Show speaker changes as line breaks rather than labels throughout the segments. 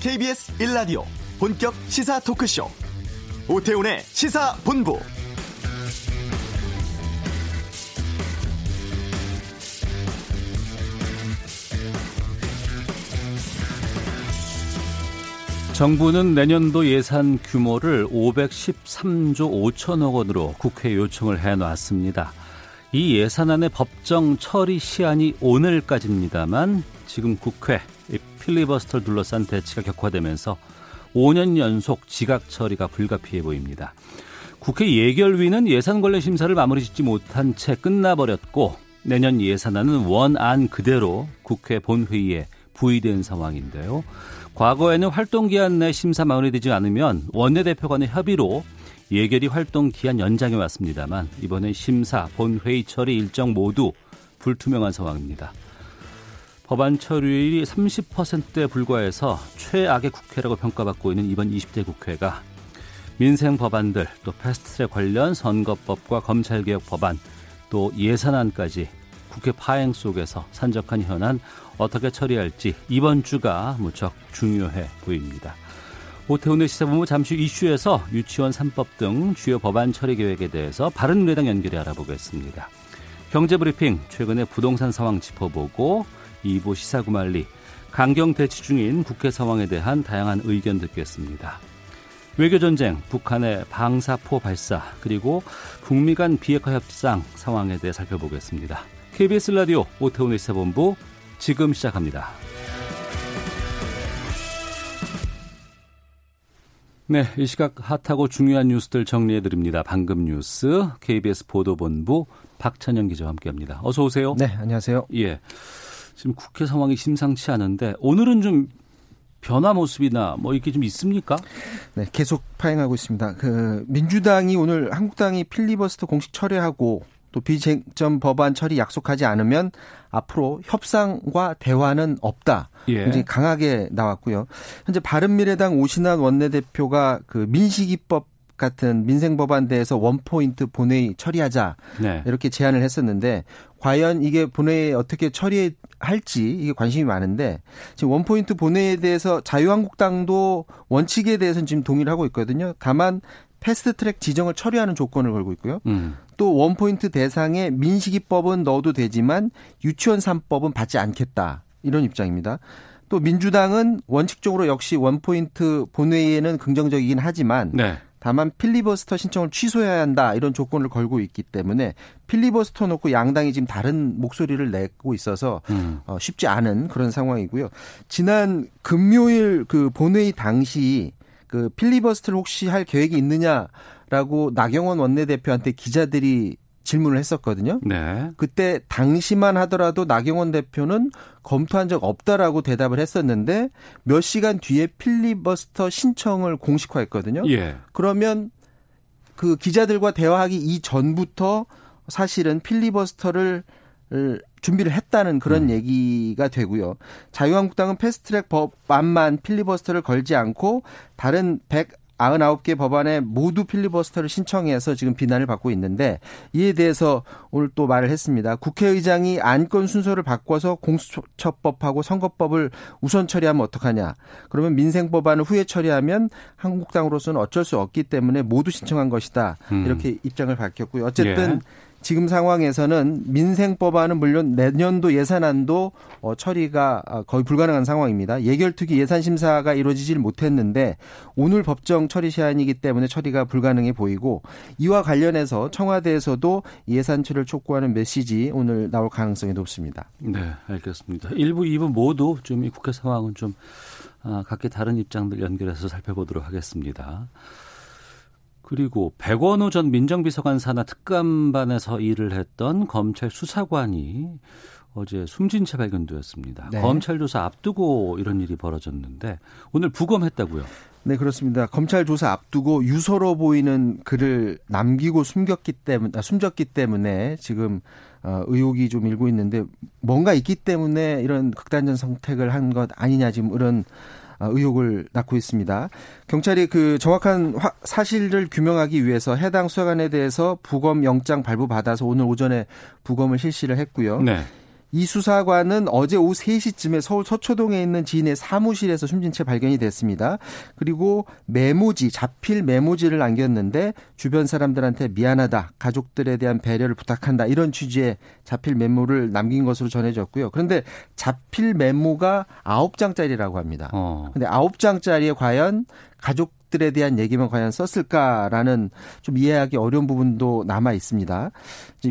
KBS 1라디오 본격 시사 토크쇼 오태훈의 시사본부
정부는 내년도 예산 규모를 513조 5천억 원으로 국회에 요청을 해놨습니다. 이 예산안의 법정 처리 시한이 오늘까지입니다만 지금 국회 필리버스터를 둘러싼 대치가 격화되면서 5년 연속 지각 처리가 불가피해 보입니다. 국회 예결위는 예산 관련 심사를 마무리 짓지 못한 채 끝나버렸고 내년 예산안은 원안 그대로 국회 본회의에 부의된 상황인데요. 과거에는 활동 기한 내 심사 마무리되지 않으면 원내대표 간의 협의로 예결위 활동 기한 연장해 왔습니다만 이번엔 심사, 본회의 처리 일정 모두 불투명한 상황입니다. 법안 처리율이 30%에 불과해서 최악의 국회라고 평가받고 있는 이번 20대 국회가 민생 법안들 또 패스트트랙 관련 선거법과 검찰개혁 법안 또 예산안까지 국회 파행 속에서 산적한 현안 어떻게 처리할지 이번 주가 무척 중요해 보입니다. 오태훈의 시사본부 잠시 이슈에서 유치원 3법 등 주요 법안 처리 계획에 대해서 바른미래당 연결해 알아보겠습니다. 경제브리핑 최근의 부동산 상황 짚어보고 2부 시사구말리 강경 대치 중인 국회 상황에 대한 다양한 의견 듣겠습니다. 외교전쟁, 북한의 방사포 발사, 그리고 북미 간 비핵화 협상 상황에 대해 살펴보겠습니다. KBS 라디오 오태훈의 시사본부 지금 시작합니다. 네, 이 시각 핫하고 중요한 뉴스들 정리해 드립니다. 방금 뉴스 KBS 보도본부 박찬영 기자와 함께합니다. 어서 오세요.
네, 안녕하세요.
예, 지금 국회 상황이 심상치 않은데 오늘은 좀 변화 모습이나 뭐 이게 좀 있습니까?
네, 계속 파행하고 있습니다. 그 민주당이 오늘 한국당이 필리버스터 공식 철회하고 또 비쟁점 법안 처리 약속하지 않으면 앞으로 협상과 대화는 없다. 예. 굉장히 강하게 나왔고요. 현재 바른미래당 오신환 원내대표가 그 민식이법 같은 민생 법안대에서 원포인트 본회의 처리하자 네. 이렇게 제안을 했었는데 과연 이게 본회의에 어떻게 처리할지 이게 관심이 많은데 지금 원포인트 본회의에 대해서 자유한국당도 원칙에 대해서는 지금 동의를 하고 있거든요. 다만 패스트트랙 지정을 처리하는 조건을 걸고 있고요. 음. 또 원포인트 대상에 민식이법은 넣어도 되지만 유치원 3법은 받지 않겠다. 이런 입장입니다. 또 민주당은 원칙적으로 역시 원포인트 본회의에는 긍정적이긴 하지만 네. 다만 필리버스터 신청을 취소해야 한다 이런 조건을 걸고 있기 때문에 필리버스터 놓고 양당이 지금 다른 목소리를 내고 있어서 음. 어, 쉽지 않은 그런 상황이고요. 지난 금요일 그 본회의 당시 그 필리버스터를 혹시 할 계획이 있느냐라고 나경원 원내대표한테 기자들이 질문을 했었거든요. 네. 그때 당시만 하더라도 나경원 대표는 검토한 적 없다라고 대답을 했었는데 몇 시간 뒤에 필리버스터 신청을 공식화했거든요. 예. 그러면 그 기자들과 대화하기 이전부터 사실은 필리버스터를 준비를 했다는 그런 음. 얘기가 되고요. 자유한국당은 패스트트랙 법안만 필리버스터를 걸지 않고 다른 199개 법안에 모두 필리버스터를 신청해서 지금 비난을 받고 있는데 이에 대해서 오늘 또 말을 했습니다. 국회의장이 안건 순서를 바꿔서 공수처법하고 선거법을 우선 처리하면 어떡하냐. 그러면 민생 법안을 후에 처리하면 한국당으로서는 어쩔 수 없기 때문에 모두 신청한 것이다. 음. 이렇게 입장을 밝혔고요. 어쨌든 예. 지금 상황에서는 민생 법안은 물론 내년도 예산안도 어, 처리가 아, 거의 불가능한 상황입니다. 예결특위 예산 심사가 이루어지질 못했는데 오늘 법정 처리 시한이기 때문에 처리가 불가능해 보이고 이와 관련해서 청와대에서도 예산 처리를 촉구하는 메시지 오늘 나올 가능성이 높습니다.
네, 알겠습니다. 1부, 2부 모두 좀 이 국회 상황은 좀 아, 각기 다른 입장들 연결해서 살펴보도록 하겠습니다. 그리고 백원호 전 민정비서관 산하 특감반에서 일을 했던 검찰 수사관이 어제 숨진 채 발견되었습니다. 네. 검찰 조사 앞두고 이런 일이 벌어졌는데 오늘 부검했다고요.
네, 그렇습니다. 검찰 조사 앞두고 유서로 보이는 글을 남기고 숨겼기 때문에 아, 숨졌기 때문에 지금 어, 의혹이 좀 일고 있는데 뭔가 있기 때문에 이런 극단적 선택을 한 것 아니냐 지금 이런 아, 의혹을 낳고 있습니다. 경찰이 그 정확한 사실을 규명하기 위해서 해당 수사관에 대해서 부검 영장 발부받아서 오늘 오전에 부검을 실시를 했고요. 네. 이 수사관은 어제 오후 3시쯤에 서울 서초동에 있는 지인의 사무실에서 숨진 채 발견이 됐습니다. 그리고 메모지, 자필 메모지를 남겼는데 주변 사람들한테 미안하다, 가족들에 대한 배려를 부탁한다 이런 취지의 자필 메모를 남긴 것으로 전해졌고요. 그런데 자필 메모가 9장짜리라고 합니다. 어. 근데 9장짜리에 과연 가족 들에 대한 얘기만 과연 썼을까라는 좀 이해하기 어려운 부분도 남아 있습니다.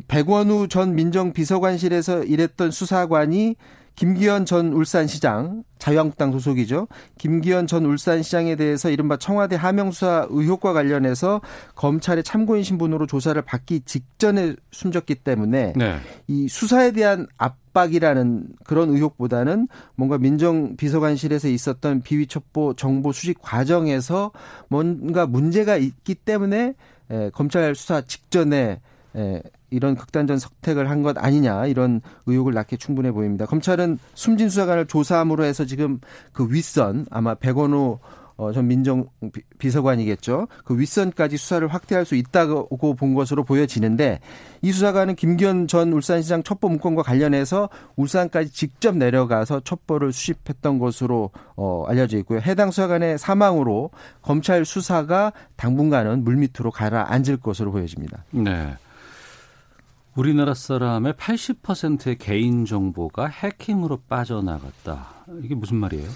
백원우 전 민정비서관실에서 일했던 수사관이 김기현 전 울산시장 자유한국당 소속이죠. 김기현 전 울산시장에 대해서 이른바 청와대 하명수사 의혹과 관련해서 검찰의 참고인 신분으로 조사를 받기 직전에 숨졌기 때문에 네. 이 수사에 대한 압 박이라는 그런 의혹보다는 뭔가 민정 비서관실에서 있었던 비위 첩보 정보 수집 과정에서 뭔가 문제가 있기 때문에 검찰 수사 직전에 이런 극단적 선택을 한 것 아니냐 이런 의혹을 낳기 충분해 보입니다. 검찰은 숨진 수사관을 조사함으로 해서 지금 그 윗선 아마 백원호 어, 전 민정 비 서관이겠죠. 그 윗선까지 수사를 확대할 수 있다고 본 것으로 보여지는데 이 수사관은 김기현 전 울산시장 첩보 문건과 관련해서 울산까지 직접 내려가서 첩보를 수집했던 것으로 어, 알려져 있고요. 해당 수사관의 사망으로 검찰 수사가 당분간은 물밑으로 가라앉을 것으로 보여집니다.
네. 우리나라 사람의 80%의 개인 정보가 해킹으로 빠져나갔다. 이게 무슨 말이에요?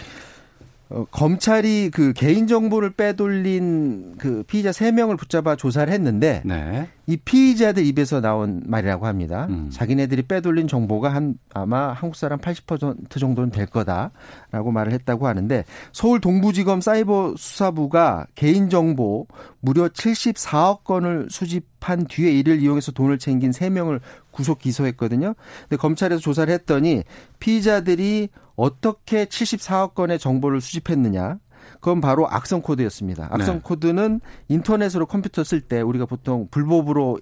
어, 검찰이 그 개인 정보를 빼돌린 그 피의자 3명을 붙잡아 조사를 했는데 네. 이 피의자들 입에서 나온 말이라고 합니다. 음. 자기네들이 빼돌린 정보가 한 아마 한국 사람 80% 정도는 될 거다라고 말을 했다고 하는데 서울 동부지검 사이버 수사부가 개인 정보 무려 74억 건을 수집한 뒤에 이를 이용해서 돈을 챙긴 3명을 구속 기소했거든요. 근데 검찰에서 조사를 했더니 피의자들이 어떻게 74억 건의 정보를 수집했느냐? 그건 바로 악성 코드였습니다. 악성 네. 코드는 인터넷으로 컴퓨터 쓸 때 우리가 보통 불법으로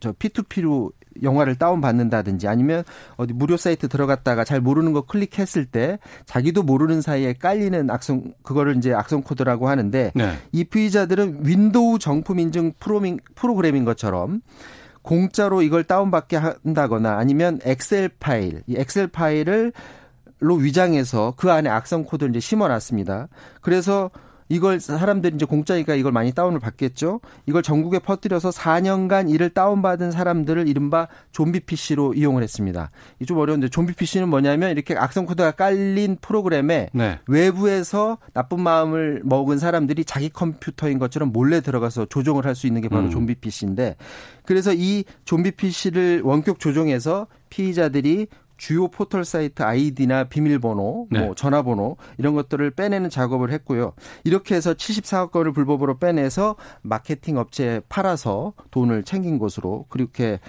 저 P2P로 영화를 다운 받는다든지 아니면 어디 무료 사이트 들어갔다가 잘 모르는 거 클릭했을 때 자기도 모르는 사이에 깔리는 악성 그거를 이제 악성 코드라고 하는데 네. 이 피의자들은 윈도우 정품 인증 프로밍, 프로그램인 것처럼 공짜로 이걸 다운받게 한다거나 아니면 엑셀 파일, 이 엑셀 파일을 로 위장해서 그 안에 악성 코드를 이제 심어놨습니다. 그래서 이걸 사람들이 이제 공짜니까 이걸 많이 다운을 받겠죠. 이걸 전국에 퍼뜨려서 4년간 이를 다운받은 사람들을 이른바 좀비 PC로 이용을 했습니다. 이 좀 어려운데 좀비 PC는 뭐냐면 이렇게 악성 코드가 깔린 프로그램에 네. 외부에서 나쁜 마음을 먹은 사람들이 자기 컴퓨터인 것처럼 몰래 들어가서 조종을 할 수 있는 게 바로 음. 좀비 PC인데 그래서 이 좀비 PC를 원격 조종해서 피의자들이 주요 포털 사이트 아이디나 비밀번호, 네. 뭐 전화번호 이런 것들을 빼내는 작업을 했고요. 이렇게 해서 74억 건을 불법으로 빼내서 마케팅 업체에 팔아서 돈을 챙긴 것으로 그렇게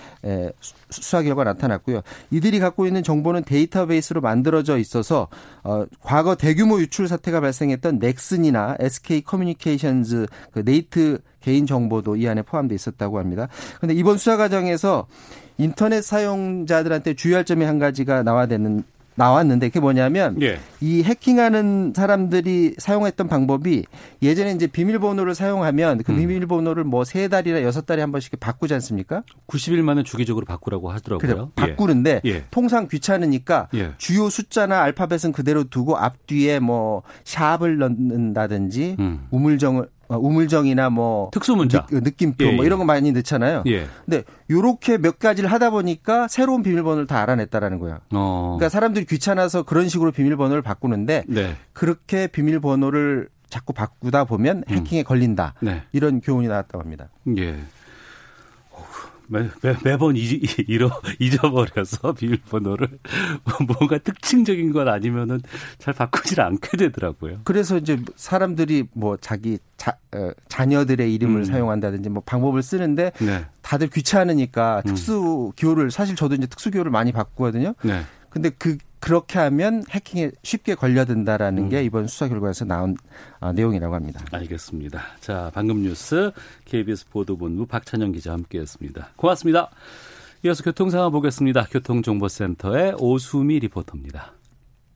수사 결과 나타났고요. 이들이 갖고 있는 정보는 데이터베이스로 만들어져 있어서 어, 과거 대규모 유출 사태가 발생했던 넥슨이나 SK 커뮤니케이션즈 그 네이트 개인 정보도 이 안에 포함돼 있었다고 합니다. 근데 이번 수사 과정에서 인터넷 사용자들한테 주의할 점이 한 가지가 나와되는 나왔는데 그게 뭐냐면 예. 이 해킹하는 사람들이 사용했던 방법이 예전에 이제 비밀번호를 사용하면 그 음. 비밀번호를 뭐 세 달이나 여섯 달에 한 번씩 바꾸지 않습니까?
90일 만에 주기적으로 바꾸라고 하더라고요. 그래,
바꾸는데 예. 통상 귀찮으니까 예. 주요 숫자나 알파벳은 그대로 두고 앞뒤에 뭐 샵을 넣는다든지 음. 우물정을 어, 우물정이나 뭐
특수문자
느, 낌표 예, 뭐 예. 이런 거 많이 넣잖아요. 예. 근데 요렇게 몇 가지를 하다 보니까 새로운 비밀번호를 다 알아냈다라는 거예요. 어. 그러니까 사람들이 귀찮아서 그런 식으로 비밀번호를 바꾸는데 네. 그렇게 비밀번호를 자꾸 바꾸다 보면 음. 해킹에 음. 걸린다. 네. 이런 교훈이 나왔다고 합니다.
예. 매, 매, 번 잃어, 잊어버려서 비밀번호를 뭔가 특징적인 건 아니면은 잘 바꾸질 않게 되더라고요.
그래서 이제 사람들이 뭐 자기 자, 어, 자녀들의 이름을 음. 사용한다든지 뭐 방법을 쓰는데 네. 다들 귀찮으니까 음. 특수 기호를 사실 저도 이제 특수 기호를 많이 바꾸거든요. 네. 근데 그 그렇게 하면 해킹에 쉽게 걸려든다라는 음. 게 이번 수사 결과에서 나온 아, 내용이라고 합니다.
알겠습니다. 자, 방금 뉴스 KBS 보도본부 박찬영 기자 함께했습니다. 고맙습니다. 이어서 교통 상황 보겠습니다. 교통정보센터의 오수미 리포터입니다.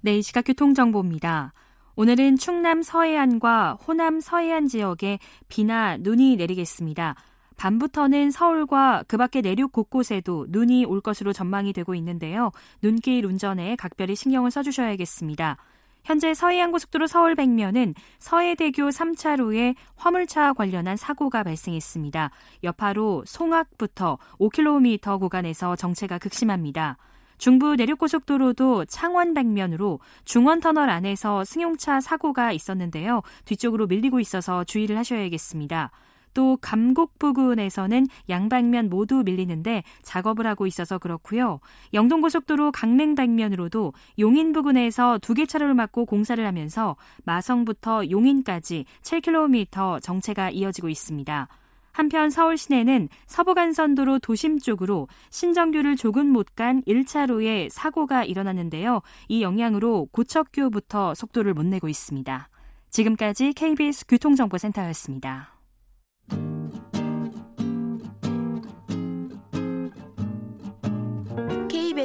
네, 이 시각 교통정보입니다. 오늘은 충남 서해안과 호남 서해안 지역에 비나 눈이 내리겠습니다. 밤부터는 서울과 그 밖의 내륙 곳곳에도 눈이 올 것으로 전망이 되고 있는데요. 눈길 운전에 각별히 신경을 써주셔야겠습니다. 현재 서해안고속도로 서울 백면은 서해대교 3차로에 화물차 관련한 사고가 발생했습니다. 여파로 송악부터 5km 구간에서 정체가 극심합니다. 중부 내륙고속도로도 창원 백면으로 중원터널 안에서 승용차 사고가 있었는데요. 뒤쪽으로 밀리고 있어서 주의를 하셔야겠습니다. 또 감곡 부근에서는 양방면 모두 밀리는데 작업을 하고 있어서 그렇고요. 영동고속도로 강릉 방면으로도 용인 부근에서 두 개 차로를 막고 공사를 하면서 마성부터 용인까지 7km 정체가 이어지고 있습니다. 한편 서울 시내는 서부간선도로 도심 쪽으로 신정규를 조금 못 간 1차로에 사고가 일어났는데요. 이 영향으로 고척교부터 속도를 못 내고 있습니다. 지금까지 KBS 교통정보센터였습니다.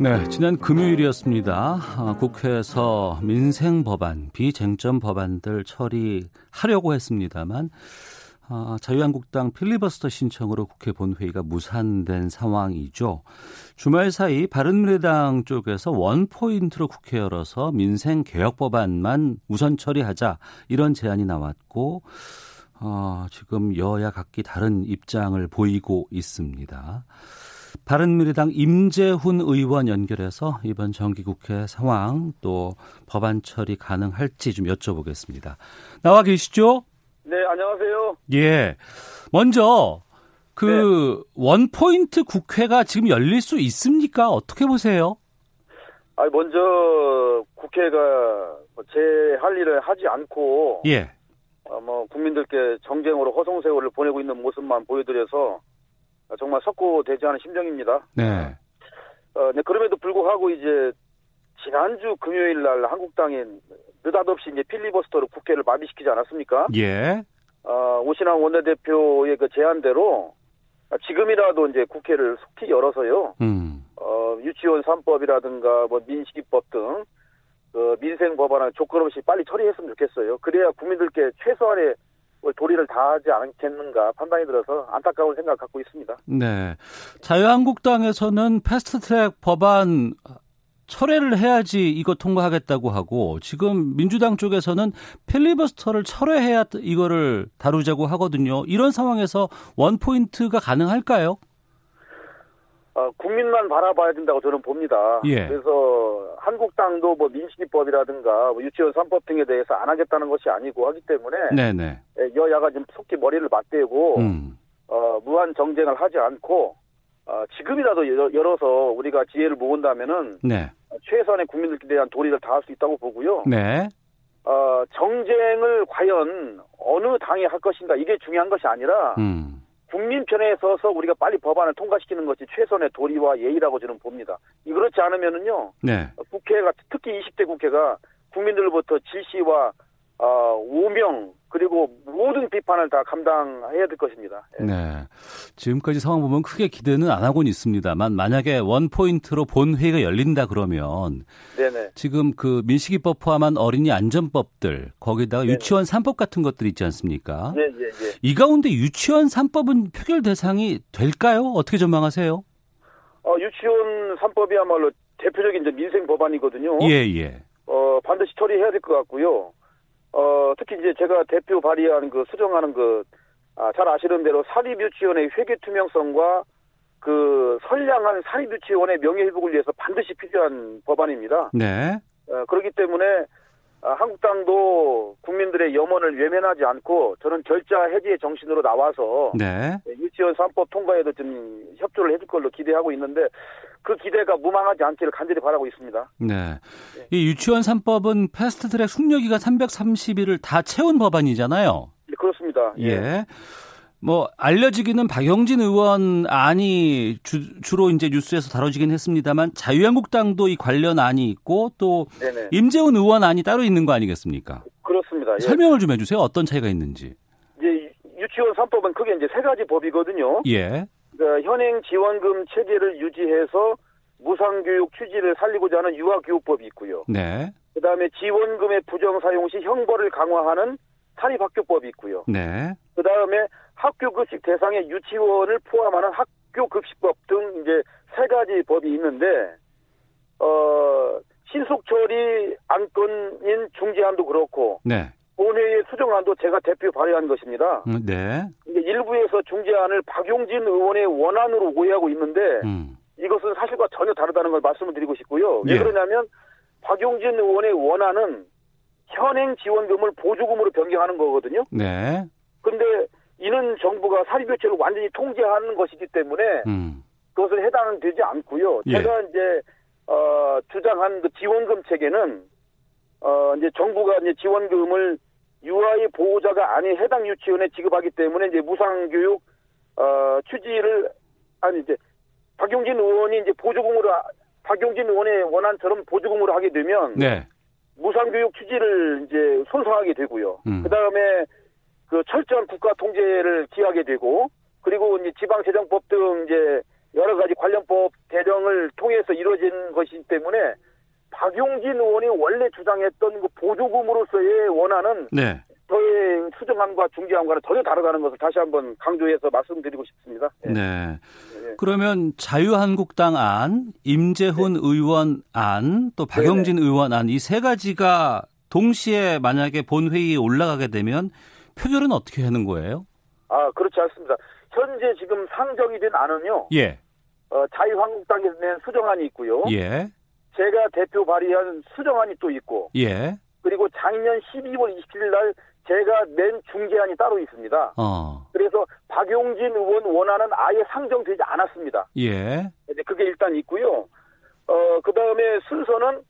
네, 지난 금요일이었습니다. 아, 국회에서 민생 법안, 비쟁점 법안들 처리하려고 했습니다만 아, 자유한국당 필리버스터 신청으로 국회 본회의가 무산된 상황이죠. 주말 사이 바른미래당 쪽에서 원 포인트로 국회 열어서 민생 개혁 법안만 우선 처리하자 이런 제안이 나왔고 어, 지금 여야 각기 다른 입장을 보이고 있습니다. 바른미래당 임재훈 의원 연결해서 이번 정기국회 상황 또 법안 처리 가능할지 좀 여쭤보겠습니다. 나와 계시죠?
네, 안녕하세요.
예. 먼저 그 네. 원포인트 국회가 지금 열릴 수 있습니까? 어떻게 보세요?
아, 먼저 국회가 뭐 제할 일을 하지 않고
예.
어, 뭐 국민들께 정쟁으로 허송세월을 보내고 있는 모습만 보여드려서 정말 석고되지 않은 심정입니다.
네.
어, 네, 그럼에도 불구하고 이제 지난주 금요일 날 한국당이 느닷없이 이제 필리버스터로 국회를 마비시키지 않았습니까?
예.
어, 오신환 원내대표의 그 제안대로 지금이라도 이제 국회를 속히 열어서요.
음.
어, 유치원 3법이라든가 뭐 민식이법 등 그 민생 법안을 조건 없이 빨리 처리했으면 좋겠어요. 그래야 국민들께 최소한의 도리를 다하지 않겠는가 판단이 들어서 안타까운 생각 갖고 있습니다.
네. 자유한국당에서는 패스트트랙 법안 철회를 해야지 이거 통과하겠다고 하고 지금 민주당 쪽에서는 필리버스터를 철회해야 이거를 다루자고 하거든요. 이런 상황에서 원 포인트가 가능할까요?
어, 국민만 바라봐야 된다고 저는 봅니다.
예.
그래서 한국당도 뭐 민식이법이라든가 뭐 유치원 3법 등에 대해서 안 하겠다는 것이 아니고 하기 때문에
네네.
예, 여야가 좀 속히 머리를 맞대고
음.
어, 무한 정쟁을 하지 않고 어, 지금이라도 열어서 우리가 지혜를 모은다면은
네.
최선의 국민들에 대한 도리를 다할 수 있다고 보고요.
네.
어, 정쟁을 과연 어느 당이 할 것인가 이게 중요한 것이 아니라
음.
국민 편에 서서 우리가 빨리 법안을 통과시키는 것이 최선의 도리와 예의라고 저는 봅니다. 그렇지 않으면은요.
네.
국회가 특히 20대 국회가 국민들로부터 질시와 어, 오명 그리고 모든 비판을 다 감당해야 될 것입니다.
예. 네. 지금까지 상황 보면 크게 기대는 안 하고는 있습니다만 만약에 원 포인트로 본 회의가 열린다 그러면
네네.
지금 그 민식이법 포함한 어린이 안전법들 거기다가 네네. 유치원 3법 같은 것들 있지 않습니까?
네, 예, 예.
이 가운데 유치원 3법은 표결 대상이 될까요? 어떻게 전망하세요?
어, 유치원 3법이야말로 대표적인 이제 민생 법안이거든요.
예, 예.
어, 반드시 처리해야 될 것 같고요. 어, 특히 이제 제가 대표 발의한 그 수정하는 그, 아, 잘 아시는 대로 사립유치원의 회계 투명성과 그 선량한 사립유치원의 명예회복을 위해서 반드시 필요한 법안입니다.
네.
어, 그렇기 때문에 아, 한국당도 국민들의 염원을 외면하지 않고 저는 결자 해지의 정신으로 나와서
네.
유치원 3법 통과에도 좀 협조를 해줄 걸로 기대하고 있는데 그 기대가 무망하지 않기를 간절히 바라고 있습니다.
네. 이 유치원 3법은 패스트 트랙 숙려기가 330일을 다 채운 법안이잖아요.
네, 그렇습니다.
예. 뭐 알려지기는 박용진 의원 안이 주, 로 이제 뉴스에서 다뤄지긴 했습니다만 자유한국당도 이 관련 안이 있고 또 네네. 임재훈 의원 안이 따로 있는 거 아니겠습니까?
그렇습니다. 예.
설명을 좀 해주세요. 어떤 차이가 있는지.
이제 유치원 3법은 크게 이제 세 가지 법이거든요.
예.
그러니까 현행 지원금 체계를 유지해서 무상교육 취지를 살리고자 하는 유아교육법이 있고요.
네.
그다음에 지원금의 부정 사용 시 형벌을 강화하는 사립학교법이 있고요.
네.
그다음에 학교 급식 대상의 유치원을 포함하는 학교 급식법 등 이제 세 가지 법이 있는데 어 신속 처리 안건인 중재안도 그렇고
네.
본회의 수정안도 제가 대표 발의한 것입니다.
음, 네.
일부에서 중재안을 박용진 의원의 원안으로 오해하고 있는데
음.
이것은 사실과 전혀 다르다는 걸 말씀을 드리고 싶고요. 왜
예.
그러냐면 박용진 의원의 원안은 현행 지원금을 보조금으로 변경하는 거거든요.
네.
근데 이는 정부가 사립유치를 완전히 통제하는 것이기 때문에
음.
그것을 해당되지 않고요.
예.
제가 이제 어, 주장한 그 지원금 체계는 어, 이제 정부가 이제 지원금을 유아의 보호자가 아닌 해당 유치원에 지급하기 때문에 이제 무상교육 어, 취지를 아니 이제 박용진 의원이 이제 보조금으로 박용진 의원의 원안처럼 보조금으로 하게 되면
네.
무상교육 취지를 이제 손상하게 되고요.
음.
그 다음에 그 철저한 국가 통제를 기하게 되고 그리고 이제 지방재정법 등 이제 여러 가지 관련법 개정을 통해서 이루어진 것이기 때문에 박용진 의원이 원래 주장했던 그 보조금으로서의 원안은
네.
저의 수정안과 중재안과는 전혀 다르다는 것을 다시 한번 강조해서 말씀드리고 싶습니다. 예.
네.
예.
그러면 자유한국당 안, 임재훈 의원 안, 또 박영진 의원 안 이 세 가지가 동시에 만약에 본회의에 올라가게 되면 표결은 어떻게 하는 거예요?
아 그렇지 않습니다. 현재 지금 상정이 된 안은요.
예.
어, 자유한국당에서 낸 수정안이 있고요.
예.
제가 대표 발의한 수정안이 또 있고
예.
그리고 작년 12월 27일 날 제가 낸 중재안이 따로 있습니다.
어.
그래서 박용진 의원 원안은 아예 상정되지 않았습니다.
예.
이제 그게 일단 있고요. 어, 그 다음에 순서는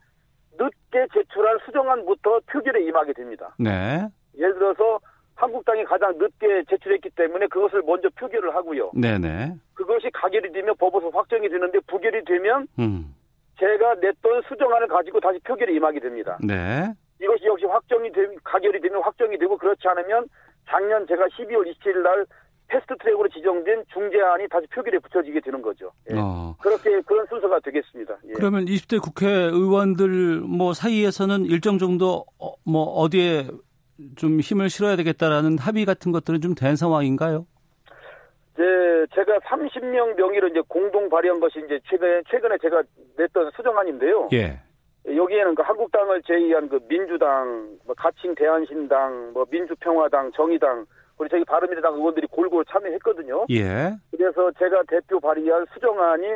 늦게 제출한 수정안부터 표결에 임하게 됩니다.
네.
예를 들어서 한국당이 가장 늦게 제출했기 때문에 그것을 먼저 표결을 하고요.
네네.
그것이 가결이 되면 법에서 확정이 되는데 부결이 되면
음.
제가 냈던 수정안을 가지고 다시 표결에 임하게 됩니다.
네.
이것이 역시 확정이 되 가결이 되면 확정이 되고 그렇지 않으면 작년 제가 12월 27일 날 패스트 트랙으로 지정된 중재안이 다시 표결에 붙여지게 되는 거죠. 예.
어.
그렇게 그런 순서가 되겠습니다. 예.
그러면 20대 국회의원들 뭐 사이에서는 일정 정도 어, 뭐 어디에 좀 힘을 실어야 되겠다라는 합의 같은 것들은 좀 된 상황인가요?
이제 제가 30명 명의로 이제 공동 발의한 것이 이제 최근에 최근에 제가 냈던 수정안인데요.
예.
여기에는 그 한국당을 제의한 그 민주당, 뭐 가칭 대한신당, 뭐 민주평화당, 정의당, 그리고 저희 바른미래당 의원들이 골고루 참여했거든요.
예.
그래서 제가 대표 발의한 수정안이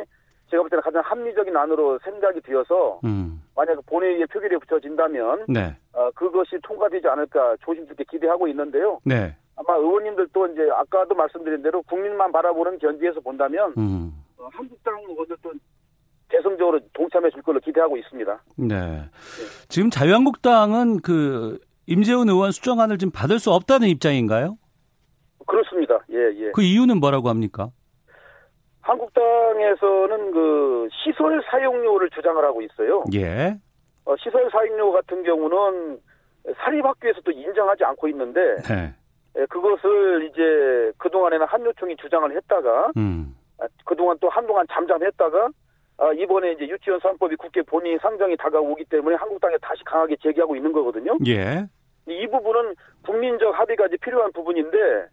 제가 볼 때는 가장 합리적인 안으로 생각이 되어서
음.
만약 본회의에 표결에 붙여진다면
네.
어, 그것이 통과되지 않을까 조심스럽게 기대하고 있는데요.
네.
아마 의원님들도 이제 아까도 말씀드린 대로 국민만 바라보는 견지에서 본다면
음.
어, 한국당 의원들도 대승적으로 동참해 줄 걸로 기대하고 있습니다.
네. 지금 자유한국당은 그 임재훈 의원 수정안을 지금 받을 수 없다는 입장인가요?
그렇습니다. 예, 예.
그 이유는 뭐라고 합니까?
한국당에서는 그 시설 사용료를 주장을 하고 있어요.
예.
어, 시설 사용료 같은 경우는 사립학교에서 도 인정하지 않고 있는데
네.
예, 그것을 이제 그동안에는 한유총이 주장을 했다가
음.
아, 그동안 또 한동안 잠잠했다가 아, 이번에 이제 유치원 3법이 국회 본회의 상정이 다가오기 때문에 한국당에 다시 강하게 제기하고 있는 거거든요.
예.
이 부분은 국민적 합의가 이제 필요한 부분인데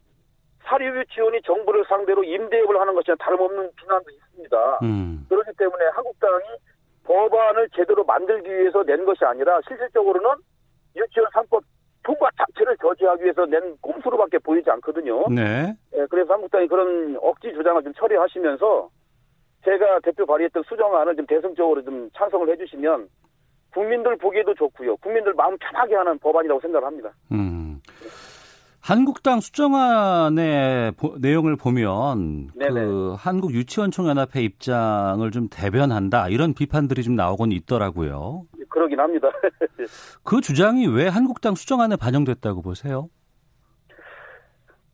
사립 유치원이 정부를 상대로 임대업을 하는 것이나 다름없는 비난도 있습니다.
음.
그렇기 때문에 한국당이 법안을 제대로 만들기 위해서 낸 것이 아니라 실질적으로는 유치원 3법 통과 자체를 저지하기 위해서 낸 꼼수로밖에 보이지 않거든요.
네.
예, 그래서 한국당이 그런 억지 주장을 좀 처리하시면서 제가 대표 발의했던 수정안을 좀 대승적으로 좀 찬성을 해주시면 국민들 보기에도 좋고요. 국민들 마음 편하게 하는 법안이라고 생각을 합니다.
음. 한국당 수정안의 보- 내용을 보면
네네.
그 한국 유치원 총연합회 입장을 좀 대변한다 이런 비판들이 좀 나오곤 있더라고요.
그러긴 합니다.
그 주장이 왜 한국당 수정안에 반영됐다고 보세요?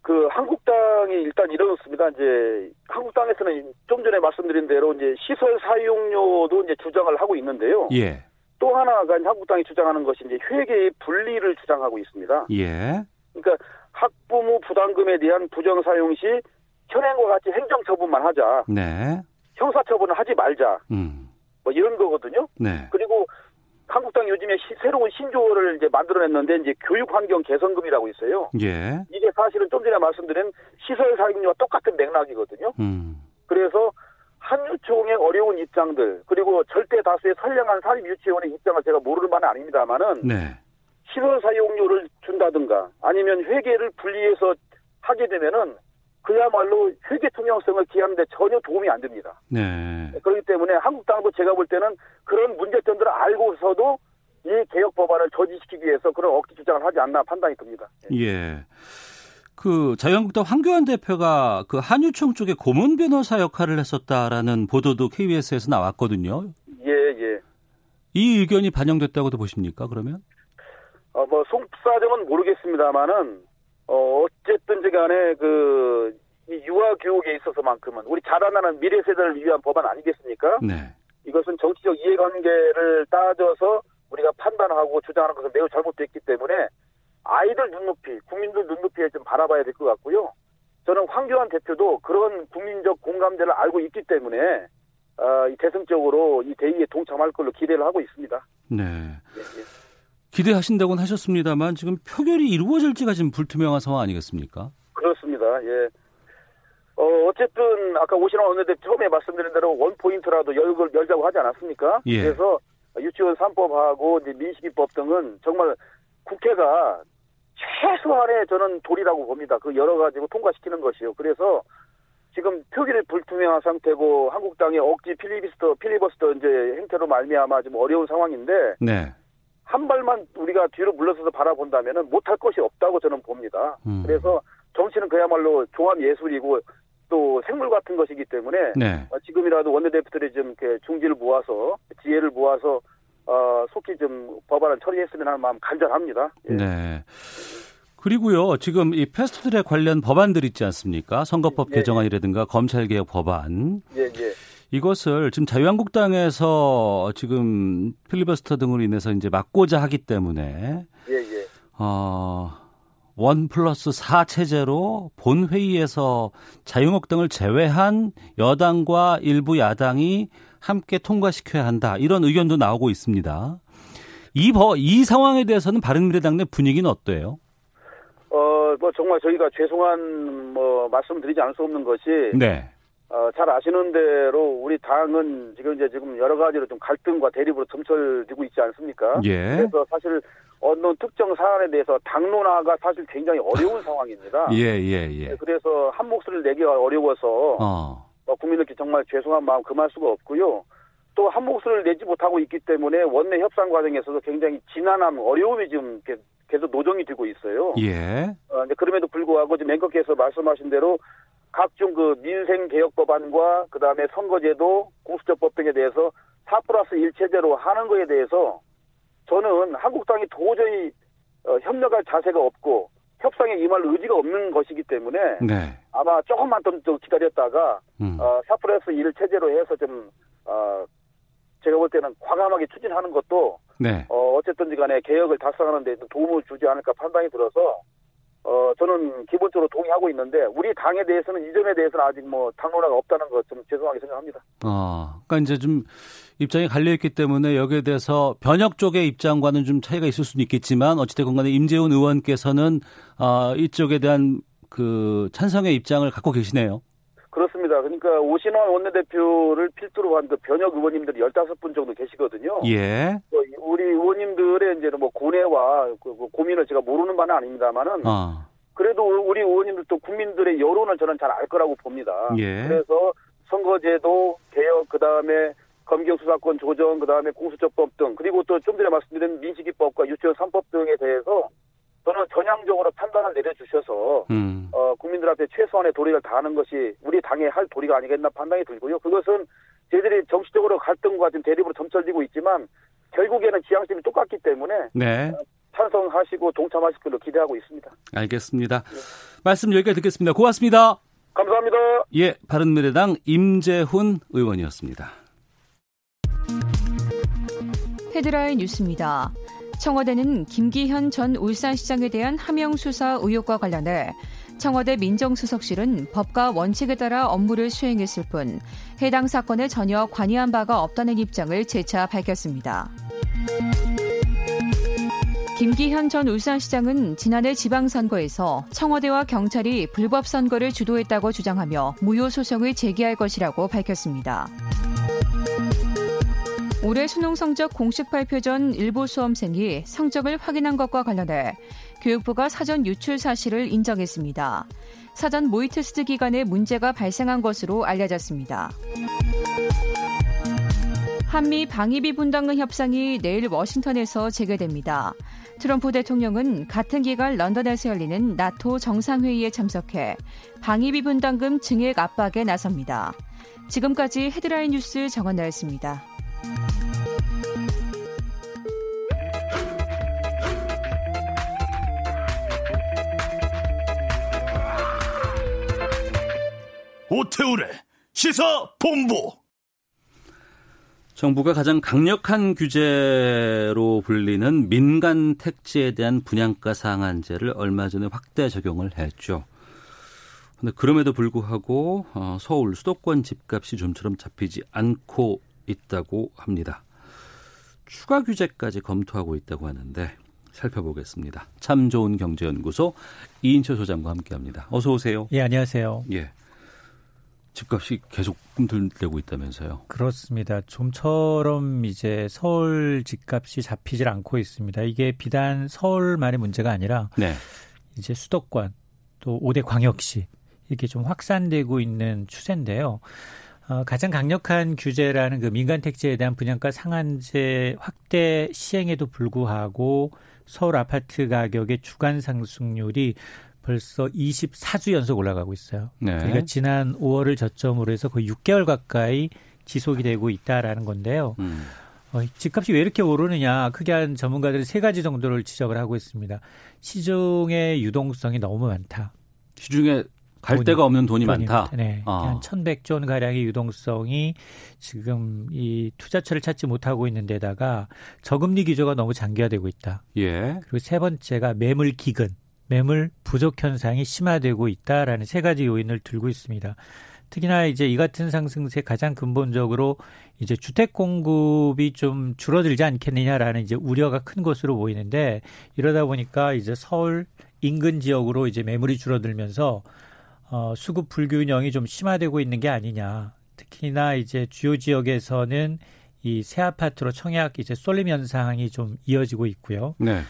그 한국당이 일단 이렇습니다. 이제 한국당에서는 좀 전에 말씀드린 대로 이제 시설 사용료도 이제 주장을 하고 있는데요.
예.
또 하나가 한국당이 주장하는 것이 이제 회계의 분리를 주장하고 있습니다.
예.
그러니까 학부모 부담금에 대한 부정 사용 시 현행과 같이 행정 처분만 하자.
네.
형사 처분을 하지 말자.
음.
뭐 이런 거거든요.
네.
그리고 한국당 요즘에 시, 새로운 신조어를 이제 만들어냈는데 이제 교육 환경 개선금이라고 있어요.
예.
이게 사실은 좀 전에 말씀드린 시설 사용료와 똑같은 맥락이거든요.
음.
그래서 한유총의 어려운 입장들 그리고 절대 다수의 선량한 사립 유치원의 입장을 제가 모르는 바는 아닙니다만은
네.
시설 사용료를 준다든가 아니면 회계를 분리해서 하게 되면은 그야말로 회계 투명성을 기하는데 전혀 도움이 안 됩니다.
네.
그렇기 때문에 한국당도 제가 볼 때는 그런 문제점들을 알고서도 이 개혁 법안을 저지시키기 위해서 그런 억지 주장을 하지 않나 판단이 듭니다.
예. 그 자유한국당 황교안 대표가 그 한유총 쪽에 고문 변호사 역할을 했었다라는 보도도 KBS에서 나왔거든요.
예, 예.
이 의견이 반영됐다고도 보십니까? 그러면?
어, 뭐 속사정은 모르겠습니다만은 어, 어쨌든지 간에 그, 이 유아 교육에 있어서만큼은 우리 자라나는 미래 세대를 위한 법안 아니겠습니까?
네.
이것은 정치적 이해관계를 따져서 우리가 판단하고 주장하는 것은 매우 잘못됐기 때문에 아이들 눈높이, 국민들 눈높이에 좀 바라봐야 될 것 같고요. 저는 황교안 대표도 그런 국민적 공감대를 알고 있기 때문에 어, 이 대승적으로 이 대의에 동참할 걸로 기대를 하고 있습니다.
네.
예, 예.
기대하신다고는 하셨습니다만 지금 표결이 이루어질지가 지금 불투명한 상황 아니겠습니까?
그렇습니다. 예. 어, 어쨌든 아까 오신환 원내대표 처음에 말씀드린 대로 원 포인트라도 열, 열자고 하지 않았습니까?
예.
그래서 유치원 3법하고 이제 민식이법 등은 정말 국회가 최소한의 저는 도리라고 봅니다. 그 여러 가지고 통과시키는 것이요. 그래서 지금 표결이 불투명한 상태고 한국당의 억지 필리비스터 필리버스터 이제 행태로 말미암아 좀 어려운 상황인데
네.
한 발만 우리가 뒤로 물러서서 바라본다면은 못할 것이 없다고 저는 봅니다.
음.
그래서 정치는 그야말로 종합 예술이고 또 생물 같은 것이기 때문에
네.
어, 지금이라도 원내대표들이 좀 이렇게 중지를 모아서 지혜를 모아서 어, 속히 좀 법안을 처리했으면 하는 마음 간절합니다. 예.
네. 그리고요, 지금 이 패스트트랙 관련 법안들 있지 않습니까? 선거법
예,
개정안이라든가 검찰개혁 법안.
예, 예.
이것을 지금 자유한국당에서 지금 필리버스터 등으로 인해서 이제 막고자 하기 때문에
예, 예.
어, 원 플러스 사 체제로 본회의에서 자유한국당을 제외한 여당과 일부 야당이 함께 통과시켜야 한다. 이런 의견도 나오고 있습니다. 이, 버, 이 상황에 대해서는 바른미래당 내 분위기는 어때요?
어, 뭐 정말 저희가 죄송한 뭐 말씀드리지 않을 수 없는 것이
네.
어, 잘 아시는 대로 우리 당은 지금 이제 지금 여러 가지로 좀 갈등과 대립으로 점철되고 있지 않습니까?
예.
그래서 사실 어느 특정 사안에 대해서 당론화가 사실 굉장히 어려운 상황입니다.
예, 예, 예.
네, 그래서 한 목소리를 내기가 어려워서
어.
어, 국민들께 정말 죄송한 마음 금할 수가 없고요. 또 한 목소리를 내지 못하고 있기 때문에 원내 협상 과정에서도 굉장히 지난함, 어려움이 지금 계속 노정이 되고 있어요.
예.
어, 그럼에도 불구하고 지금 앵커께서 말씀하신 대로 각종 그 민생 개혁 법안과 그 다음에 선거제도, 공수처법 등에 대해서 4 플러스 1 체제로 하는 거에 대해서 저는 한국당이 도저히 어, 협력할 자세가 없고 협상에 임할 의지가 없는 것이기 때문에
네.
아마 조금만 좀, 좀 기다렸다가
음.
어, 4 플러스 1 체제로 해서 좀 어, 제가 볼 때는 과감하게 추진하는 것도
네.
어, 어쨌든지 간에 개혁을 달성하는 데 도움을 주지 않을까 판단이 들어서 어, 저는 기본적으로 동의하고 있는데 우리 당에 대해서는 이 점에 대해서는 아직 뭐 당론화가 없다는 것 좀 죄송하게 생각합니다.
어, 그러니까 이제 좀 입장이 갈려 있기 때문에 여기에 대해서 변혁 쪽의 입장과는 좀 차이가 있을 수는 있겠지만 어찌됐건 간에 임재훈 의원께서는 어, 이쪽에 대한 그 찬성의 입장을 갖고 계시네요.
그렇습니다. 그러니까 오신환 원내대표를 필두로 한 그 변혁 의원님들이 15분 정도 계시거든요.
예.
뭐 우리 의원님들의 이제 뭐 고뇌와 그- 그 고민을 제가 모르는 바는 아닙니다만은
어.
그래도 우리 의원님들도 국민들의 여론을 저는 잘 알 거라고 봅니다.
예.
그래서 선거제도 개혁 그다음에 검경 수사권 조정 그다음에 공수처법 등 그리고 또 좀 전에 말씀드린 민식이법과 유치원 3법 등에 대해서 저는 전향적으로 판단을 내려주셔서
음.
어, 국민들 앞에 최소한의 도리를 다하는 것이 우리 당의 할 도리가 아니겠나 판단이 들고요. 그것은 저희들이 정치적으로 갈등과 지금 대립으로 점철되고 있지만 결국에는 지향점이 똑같기 때문에
네.
찬성하시고 동참하실 걸로 기대하고 있습니다.
알겠습니다. 네. 말씀 여기까지 듣겠습니다. 고맙습니다.
감사합니다.
예, 바른미래당 임재훈 의원이었습니다.
헤드라인 뉴스입니다. 청와대는 김기현 전 울산시장에 대한 하명 수사 의혹과 관련해 청와대 민정수석실은 법과 원칙에 따라 업무를 수행했을 뿐 해당 사건에 전혀 관여한 바가 없다는 입장을 재차 밝혔습니다. 김기현 전 울산시장은 지난해 지방선거에서 청와대와 경찰이 불법 선거를 주도했다고 주장하며 무효 소송을 제기할 것이라고 밝혔습니다. 올해 수능 성적 공식 발표 전 일부 수험생이 성적을 확인한 것과 관련해 교육부가 사전 유출 사실을 인정했습니다. 사전 모의 테스트 기간에 문제가 발생한 것으로 알려졌습니다. 한미 방위비 분담금 협상이 내일 워싱턴에서 재개됩니다. 트럼프 대통령은 같은 기간 런던에서 열리는 나토 정상회의에 참석해 방위비 분담금 증액 압박에 나섭니다. 지금까지 헤드라인 뉴스 정원나였습니다.
오태우래 시사 본부.
정부가 가장 강력한 규제로 불리는 민간 택지에 대한 분양가 상한제를 얼마 전에 확대 적용을 했죠. 근데 그럼에도 불구하고 어, 서울 수도권 집값이 좀처럼 잡히지 않고 있다고 합니다. 추가 규제까지 검토하고 있다고 하는데 살펴보겠습니다. 참 좋은 경제연구소 이인철 소장과 함께합니다. 어서 오세요.
예, 안녕하세요.
예. 집값이 계속 꿈틀대고 있다면서요?
그렇습니다. 좀처럼 이제 서울 집값이 잡히질 않고 있습니다. 이게 비단 서울만의 문제가 아니라 네. 이제 수도권 또 5대 광역시 이렇게 좀 확산되고 있는 추세인데요. 어, 가장 강력한 규제라는 그 민간 택지에 대한 분양가 상한제 확대 시행에도 불구하고 서울 아파트 가격의 주간 상승률이 벌써 24주 연속 올라가고 있어요. 네. 그러니까 지난 5월을 저점으로 해서 거의 6개월 가까이 지속이 되고 있다라는 건데요. 음. 어, 집값이 왜 이렇게 오르느냐 크게 한 전문가들이 세 가지 정도를 지적을 하고 있습니다. 시중의 유동성이 너무 많다.
시중에 갈 돈이, 데가 없는 돈이, 돈이 많다.
네. 아. 한 1,100조 원 가량의 유동성이 지금 이 투자처를 찾지 못하고 있는 데다가 저금리 기조가 너무 장기화되고 있다. 예. 그리고 세 번째가 매물 기근. 매물 부족 현상이 심화되고 있다라는 세 가지 요인을 들고 있습니다. 특히나 이제 이 같은 상승세 가장 근본적으로 이제 주택 공급이 좀 줄어들지 않겠느냐라는 이제 우려가 큰 것으로 보이는데 이러다 보니까 이제 서울 인근 지역으로 이제 매물이 줄어들면서 어 수급 불균형이 좀 심화되고 있는 게 아니냐. 특히나 이제 주요 지역에서는 이 새 아파트로 청약 이제 쏠림 현상이 좀 이어지고 있고요. 네.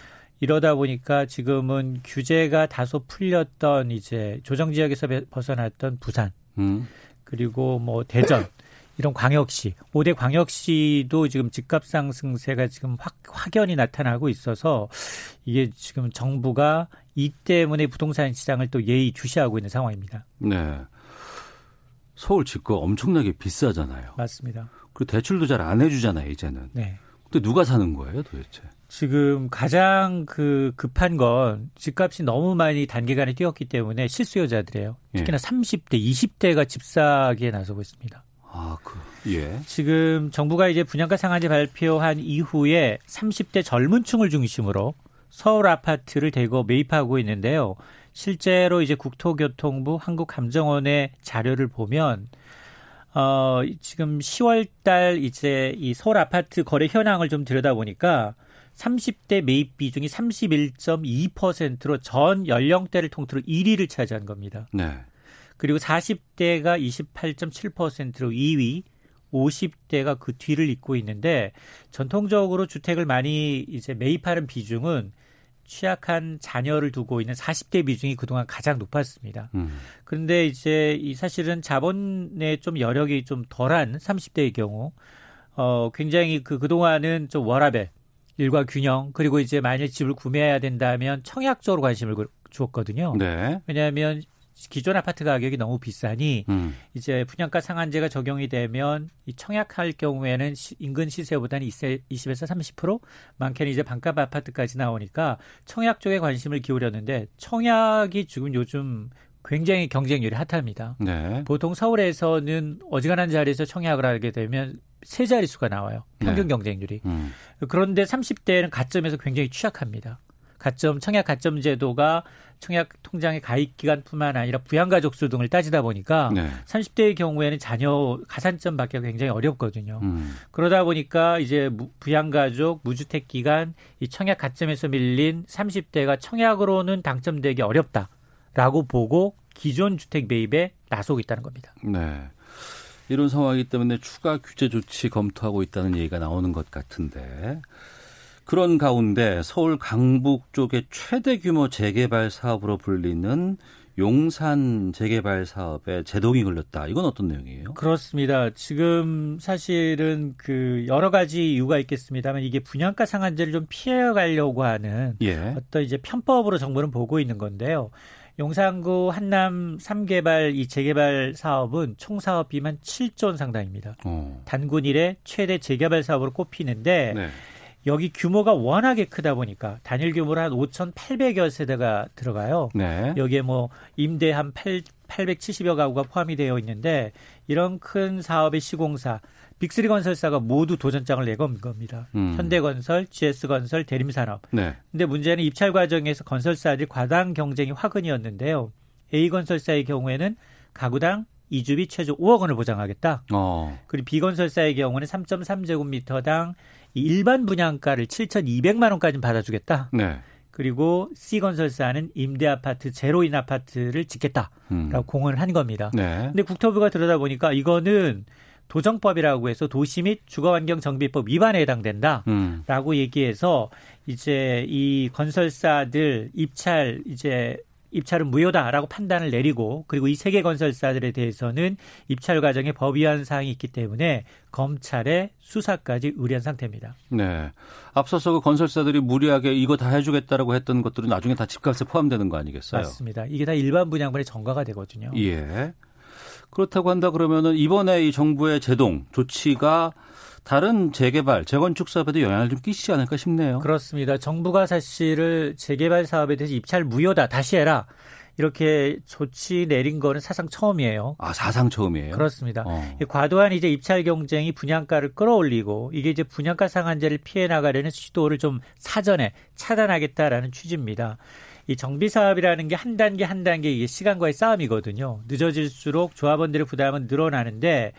이러다 보니까 지금은 규제가 다소 풀렸던 이제 조정 지역에서 벗어났던 부산 음. 그리고 뭐 대전 이런 광역시 5대 광역시도 지금 집값 상승세가 지금 확 확연히 나타나고 있어서 이게 지금 정부가 이 때문에 부동산 시장을 또 예의 주시하고 있는 상황입니다.
네. 서울 집값 엄청나게 비싸잖아요.
맞습니다.
그리고 대출도 잘 안 해주잖아요, 이제는. 네. 근데 누가 사는 거예요, 도대체?
지금 가장 그 급한 건 집값이 너무 많이 단기간에 뛰었기 때문에 실수요자들이에요. 예. 특히나 예. 30대, 20대가 집 사기에 나서고 있습니다.
아, 그, 예.
지금 정부가 이제 분양가 상한제 발표한 이후에 30대 젊은 층을 중심으로 서울 아파트를 대거 매입하고 있는데요. 실제로 이제 국토교통부 한국감정원의 자료를 보면 어, 지금 10월 달 이제 이 서울 아파트 거래 현황을 좀 들여다보니까 30대 매입 비중이 31.2%로 전 연령대를 통틀어 1위를 차지한 겁니다. 네. 그리고 40대가 28.7%로 2위, 50대가 그 뒤를 잇고 있는데 전통적으로 주택을 많이 이제 매입하는 비중은 취약한 자녀를 두고 있는 40대 비중이 그동안 가장 높았습니다. 음. 그런데 이제 이 사실은 자본의 좀 여력이 좀 덜한 30대의 경우 어 굉장히 그 그동안은 좀 워라벨 일과 균형 그리고 이제 만약 집을 구매해야 된다면 청약적으로 관심을 주었거든요. 네. 왜냐하면 기존 아파트 가격이 너무 비싸니 음. 이제 분양가 상한제가 적용이 되면 이 청약할 경우에는 시, 인근 시세보다는 20에서 30% 많게는 이제 반값 아파트까지 나오니까 청약 쪽에 관심을 기울였는데 청약이 지금 요즘 굉장히 경쟁률이 핫합니다. 네. 보통 서울에서는 어지간한 자리에서 청약을 하게 되면 세 자릿수가 나와요. 평균 네. 경쟁률이. 음. 그런데 30대는 가점에서 굉장히 취약합니다. 가점 청약 가점 제도가 청약 통장의 가입 기간뿐만 아니라 부양 가족 수 등을 따지다 보니까 네. 30대의 경우에는 자녀 가산점 받기가 굉장히 어렵거든요. 음. 그러다 보니까 이제 부양 가족 무주택 기간 이 청약 가점에서 밀린 30대가 청약으로는 당첨되기 어렵다라고 보고 기존 주택 매입에 나서고 있다는 겁니다.
네. 이런 상황이기 때문에 추가 규제 조치 검토하고 있다는 얘기가 나오는 것 같은데 그런 가운데 서울 강북 쪽의 최대 규모 재개발 사업으로 불리는 용산 재개발 사업에 제동이 걸렸다. 이건 어떤 내용이에요?
그렇습니다. 지금 사실은 그 여러 가지 이유가 있겠습니다만 이게 분양가 상한제를 좀 피해 가려고 하는 예. 어떤 이제 편법으로 정부는 보고 있는 건데요. 용산구 한남 3개발 이 재개발 사업은 총 사업비만 7조 원 상당입니다. 어. 단군 일에 최대 재개발 사업으로 꼽히는데 네. 여기 규모가 워낙에 크다 보니까 단일 규모로 한 5,800여 세대가 들어가요. 네. 여기에 뭐 임대 한 8, 870여 가구가 포함이 되어 있는데 이런 큰 사업의 시공사 빅스리 건설사가 모두 도전장을 내건 겁니다. 음. 현대건설, GS건설, 대림산업. 네. 근데 문제는 입찰 과정에서 건설사들이 과당 경쟁이 화근이었는데요. A건설사의 경우에는 가구당 이주비 최저 5억 원을 보장하겠다. 어. 그리고 B건설사의 경우는 3.3제곱미터당 일반 분양가를 7,200만 원까지 받아주겠다. 네. 그리고 C건설사는 임대 아파트 제로인 아파트를 짓겠다라고 음. 공언을 한 겁니다. 네. 근데 국토부가 들여다보니까 이거는 도정법이라고 해서 도시 및 주거환경 정비법 위반에 해당된다라고 음. 얘기해서 이제 이 건설사들 입찰 이제 입찰은 무효다라고 판단을 내리고 그리고 이 세계 건설사들에 대해서는 입찰 과정에 법 위반 사항이 있기 때문에 검찰에 수사까지 의뢰한 상태입니다.
네. 앞서서 그 건설사들이 무리하게 이거 다 해주겠다라고 했던 것들은 나중에 다 집값에 포함되는 거 아니겠어요?
맞습니다. 이게 다 일반 분양분의 전가가 되거든요.
예. 그렇다고 한다 그러면은 이번에 이 정부의 제동 조치가 다른 재개발, 재건축 사업에도 영향을 좀 끼치지 않을까 싶네요.
그렇습니다. 정부가 사실을 재개발 사업에 대해서 입찰 무효다, 다시 해라. 이렇게 조치 내린 거는 사상 처음이에요.
아, 사상 처음이에요?
그렇습니다. 어. 과도한 이제 입찰 경쟁이 분양가를 끌어올리고 이게 이제 분양가 상한제를 피해 나가려는 시도를 좀 사전에 차단하겠다라는 취지입니다. 이 정비 사업이라는 게 한 단계 한 단계 이게 시간과의 싸움이거든요. 늦어질수록 조합원들의 부담은 늘어나는데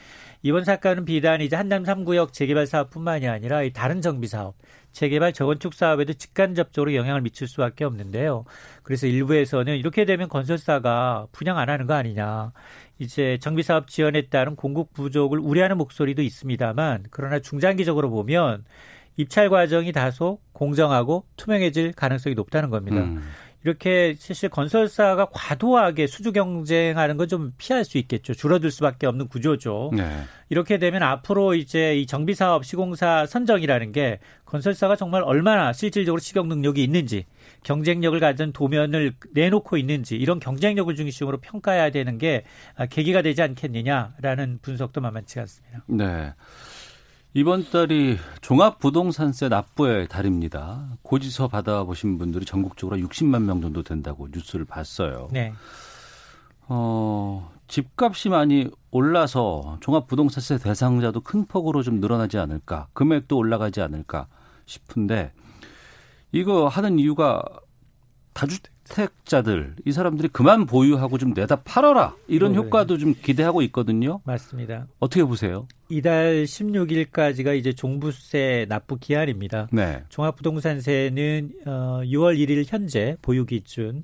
이번 사건은 비단 이제 한남 3구역 재개발 사업뿐만이 아니라 이 다른 정비 사업, 재개발 재건축 사업에도 직간접적으로 영향을 미칠 수밖에 없는데요. 그래서 일부에서는 이렇게 되면 건설사가 분양 안 하는 거 아니냐. 이제 정비 사업 지원에 따른 공급 부족을 우려하는 목소리도 있습니다만 그러나 중장기적으로 보면 입찰 과정이 다소 공정하고 투명해질 가능성이 높다는 겁니다. 음. 이렇게 사실 건설사가 과도하게 수주 경쟁하는 건 좀 피할 수 있겠죠. 줄어들 수밖에 없는 구조죠. 네. 이렇게 되면 앞으로 이제 이 정비 사업 시공사 선정이라는 게 건설사가 정말 얼마나 실질적으로 시경 능력이 있는지 경쟁력을 가진 도면을 내놓고 있는지 이런 경쟁력을 중심으로 평가해야 되는 게 계기가 되지 않겠느냐라는 분석도 만만치 않습니다.
네. 이번 달이 종합부동산세 납부의 달입니다. 고지서 받아보신 분들이 전국적으로 60만 명 정도 된다고 뉴스를 봤어요. 네. 어, 집값이 많이 올라서 종합부동산세 대상자도 큰 폭으로 좀 늘어나지 않을까, 금액도 올라가지 않을까 싶은데, 이거 하는 이유가 다주 택자들 이 사람들이 그만 보유하고 좀 내다 팔아라 이런 네. 효과도 좀 기대하고 있거든요.
맞습니다.
어떻게 보세요?
이달 16일까지가 이제 종부세 납부 기한입니다. 네. 종합부동산세는 어 6월 1일 현재 보유 기준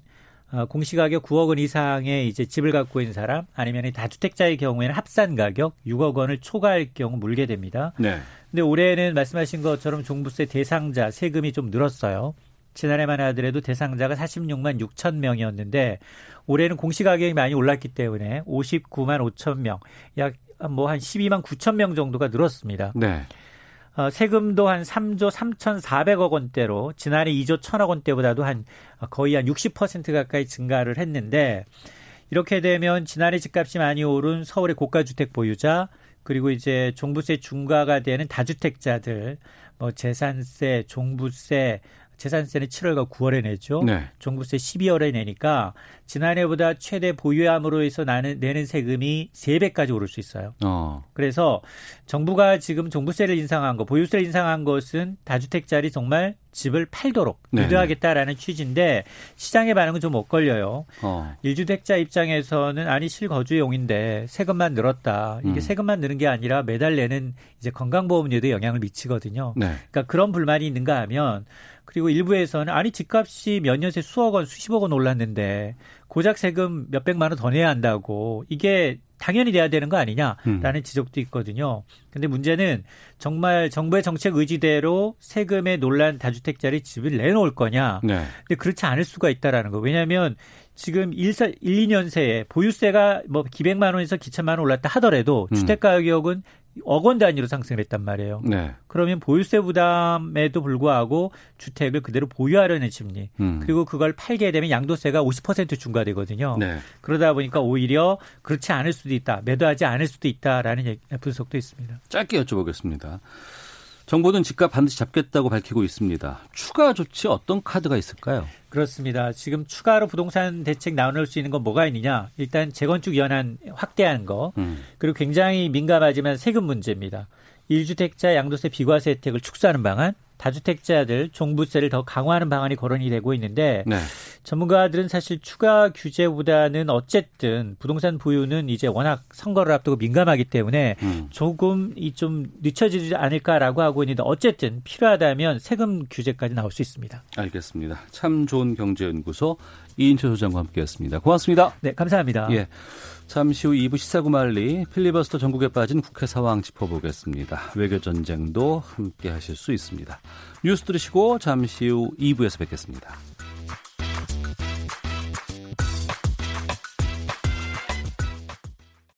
어, 공시가격 9억 원 이상의 이제 집을 갖고 있는 사람 아니면 다주택자의 경우에는 합산 가격 6억 원을 초과할 경우 물게 됩니다. 네. 근데 올해는 말씀하신 것처럼 종부세 대상자 세금이 좀 늘었어요. 지난해만 하더라도 대상자가 46만 6천 명이었는데 올해는 공시 가격이 많이 올랐기 때문에 59만 5천 명, 약 뭐 한 12만 9천 명 정도가 늘었습니다. 네. 어, 세금도 한 3조 3,400억 원대로 지난해 2조 1,000억 원대보다도 한 거의 한 60% 가까이 증가를 했는데 이렇게 되면 지난해 집값이 많이 오른 서울의 고가 주택 보유자 그리고 이제 종부세 중과가 되는 다주택자들 뭐 재산세, 종부세, 재산세는 7월과 9월에 내죠. 네. 종부세 12월에 내니까 지난해보다 최대 보유함으로 해서 나는 내는 세금이 3배까지 오를 수 있어요. 어. 그래서 정부가 지금 종부세를 인상한 거, 보유세를 인상한 것은 다주택자리 정말 집을 팔도록 네. 유도하겠다라는 취지인데 시장의 반응은 좀 못 걸려요. 어. 1주택자 입장에서는 아니 실거주용인데 세금만 늘었다. 이게 음. 세금만 느는 게 아니라 매달 내는 이제 건강보험료도 영향을 미치거든요. 네. 그러니까 그런 불만이 있는가 하면 그리고 일부에서는 아니 집값이 몇 년 새 수억 원, 수십억 원 올랐는데 고작 세금 몇 백만 원 더 내야 한다고 이게 당연히 돼야 되는 거 아니냐라는 음. 지적도 있거든요. 근데 문제는 정말 정부의 정책 의지대로 세금에 논란 다주택자리 집을 내놓을 거냐. 네. 근데 그렇지 않을 수가 있다라는 거. 왜냐하면 지금 1, 1 2년 새에 보유세가 뭐 기백만 원에서 기천만 원 올랐다 하더라도 음. 주택 가격은 억원 단위로 상승했단 말이에요. 네. 그러면 보유세 부담에도 불구하고 주택을 그대로 보유하려는 심리. 음. 그리고 그걸 팔게 되면 양도세가 50% 중과되거든요. 네. 그러다 보니까 오히려 그렇지 않을 수도 있다. 매도하지 않을 수도 있다라는 분석도 있습니다.
짧게 여쭤보겠습니다. 정부는 집값 반드시 잡겠다고 밝히고 있습니다. 추가 조치 어떤 카드가 있을까요?
그렇습니다. 지금 추가로 부동산 대책 나올 수 있는 건 뭐가 있느냐? 일단 재건축 연한 확대하는 거, 음. 그리고 굉장히 민감하지만 세금 문제입니다. 1주택자 양도세 비과세 혜택을 축소하는 방안, 다주택자들 종부세를 더 강화하는 방안이 거론이 되고 있는데 네. 전문가들은 사실 추가 규제보다는 어쨌든 부동산 보유는 이제 워낙 선거를 앞두고 민감하기 때문에 음. 조금 이 좀 늦춰지지 않을까라고 하고 있는데 어쨌든 필요하다면 세금 규제까지 나올 수 있습니다.
알겠습니다. 참 좋은 경제연구소 이인철 소장과 함께했습니다. 고맙습니다.
네, 감사합니다.
예. 잠시 후 2부 시사구말리 필리버스터 전국에 빠진 국회 상황 짚어보겠습니다. 외교 전쟁도 함께 하실 수 있습니다. 뉴스 들으시고 잠시 후 2부에서 뵙겠습니다.